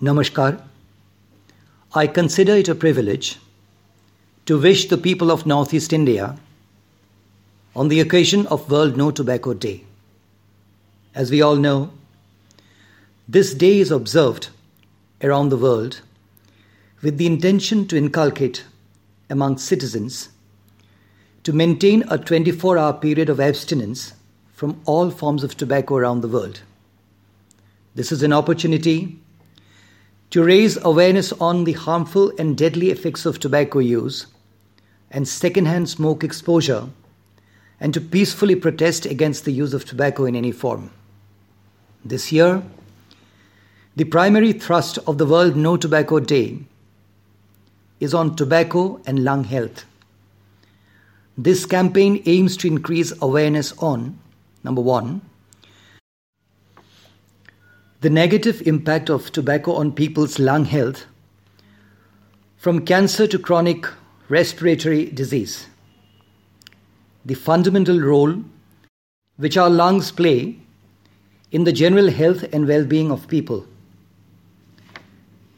Namaskar. I consider it a privilege to wish the people of Northeast India on the occasion of World No Tobacco Day. As we all know, this day is observed around the world with the intention to inculcate among citizens to maintain a 24 hour period of abstinence from all forms of tobacco around the world. This is an opportunity to raise awareness on the harmful and deadly effects of tobacco use and secondhand smoke exposure, and to peacefully protest against the use of tobacco in any form. This year, the primary thrust of the World No Tobacco Day is on tobacco and lung health. This campaign aims to increase awareness on number one, the negative impact of tobacco on people's lung health, from cancer to chronic respiratory disease. The fundamental role which our lungs play in the general health and well being of people.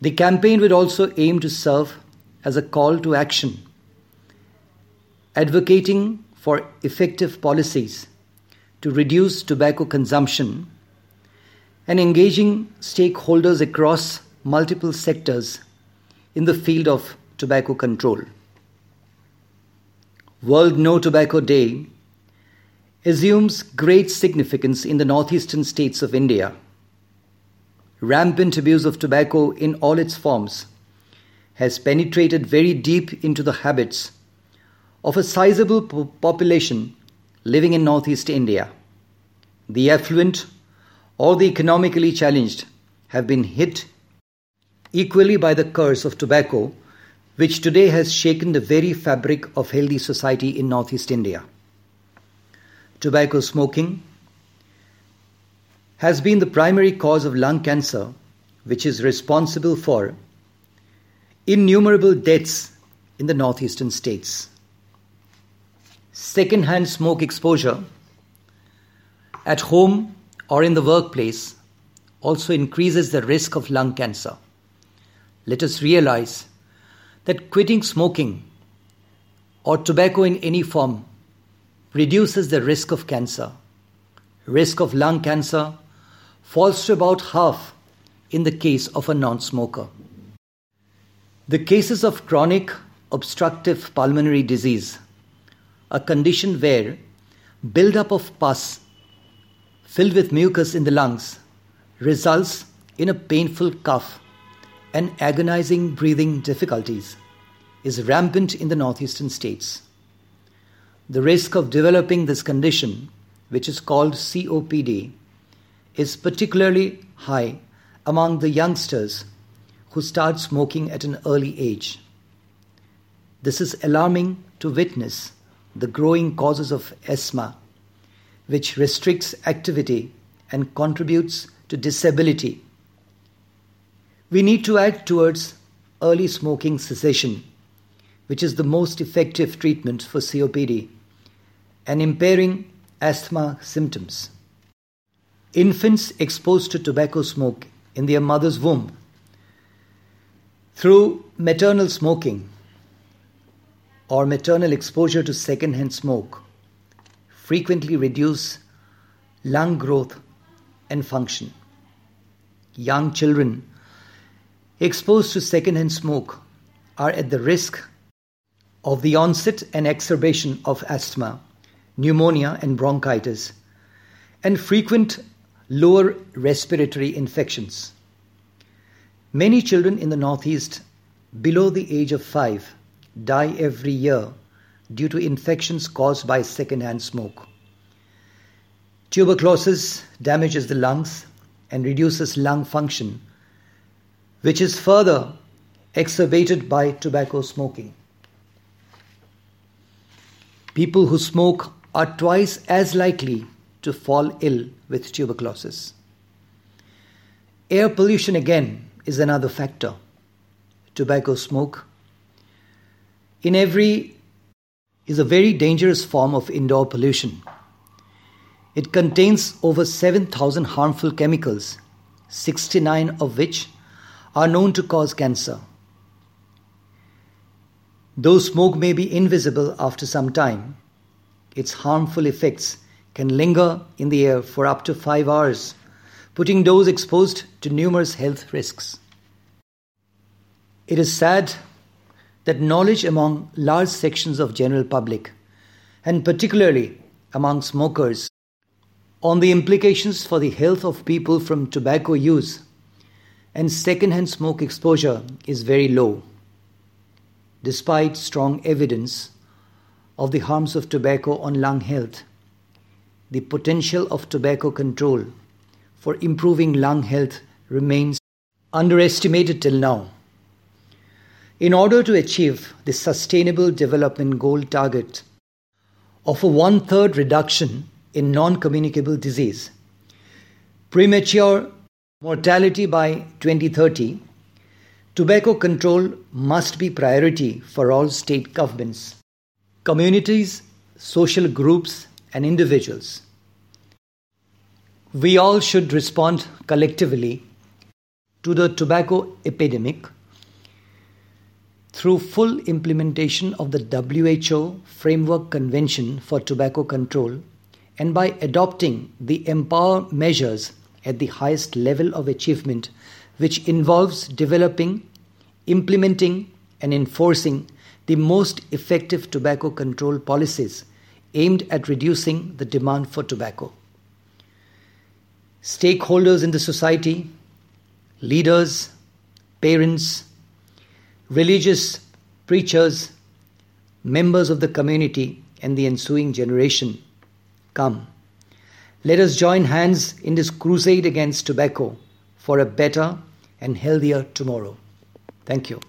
The campaign would also aim to serve as a call to action, advocating for effective policies to reduce tobacco consumption and engaging stakeholders across multiple sectors in the field of tobacco control. World No Tobacco Day assumes great significance in the northeastern states of India. Rampant abuse of tobacco in all its forms has penetrated very deep into the habits of a sizable population living in northeast India. The affluent or the economically challenged have been hit equally by the curse of tobacco, which today has shaken the very fabric of healthy society in northeast India. Tobacco smoking has been the primary cause of lung cancer, which is responsible for innumerable deaths in the northeastern states. Second-hand smoke exposure at home or in the workplace also increases the risk of lung cancer. Let us realize that quitting smoking or tobacco in any form reduces the risk of cancer. Risk of lung cancer falls to about half in the case of a non smoker. The cases of chronic obstructive pulmonary disease, a condition where buildup of pus filled with mucus in the lungs results in a painful cough and agonizing breathing difficulties is rampant in the northeastern states. The risk of developing this condition, which is called COPD, is particularly high among the youngsters who start smoking at an early age. This is alarming to witness the growing causes of asthma which restricts activity and contributes to disability. We need to act towards early smoking cessation, which is the most effective treatment for COPD and impairing asthma symptoms. Infants exposed to tobacco smoke in their mother's womb through maternal smoking or maternal exposure to secondhand smoke frequently reduce lung growth and function. Young children exposed to secondhand smoke are at the risk of the onset and exacerbation of asthma, pneumonia, and bronchitis, and frequent lower respiratory infections. Many children in the Northeast below the age of five die every year due to infections caused by secondhand smoke. Tuberculosis damages the lungs and reduces lung function, which is further exacerbated by tobacco smoking. People who smoke are twice as likely to fall ill with tuberculosis. Air pollution again is another factor. Tobacco smoke in every is a very dangerous form of indoor pollution. It contains over 7,000 harmful chemicals, 69 of which are known to cause cancer. Though smoke may be invisible after some time, its harmful effects can linger in the air for up to five hours, putting those exposed to numerous health risks. It is sad that knowledge among large sections of general public, and particularly among smokers, on the implications for the health of people from tobacco use and secondhand smoke exposure is very low. Despite strong evidence of the harms of tobacco on lung health, the potential of tobacco control for improving lung health remains underestimated till now. In order to achieve the Sustainable Development Goal target of a one third reduction in non communicable disease, premature mortality by 2030, tobacco control must be priority for all state governments, communities, social groups, and individuals. We all should respond collectively to the tobacco epidemic through full implementation of the WHO Framework Convention for Tobacco Control and by adopting the MPOWER measures at the highest level of achievement, which involves developing, implementing, and enforcing the most effective tobacco control policies aimed at reducing the demand for tobacco. Stakeholders in the society, leaders, parents, religious preachers, members of the community, and the ensuing generation come. Let us join hands in this crusade against tobacco for a better and healthier tomorrow. Thank you.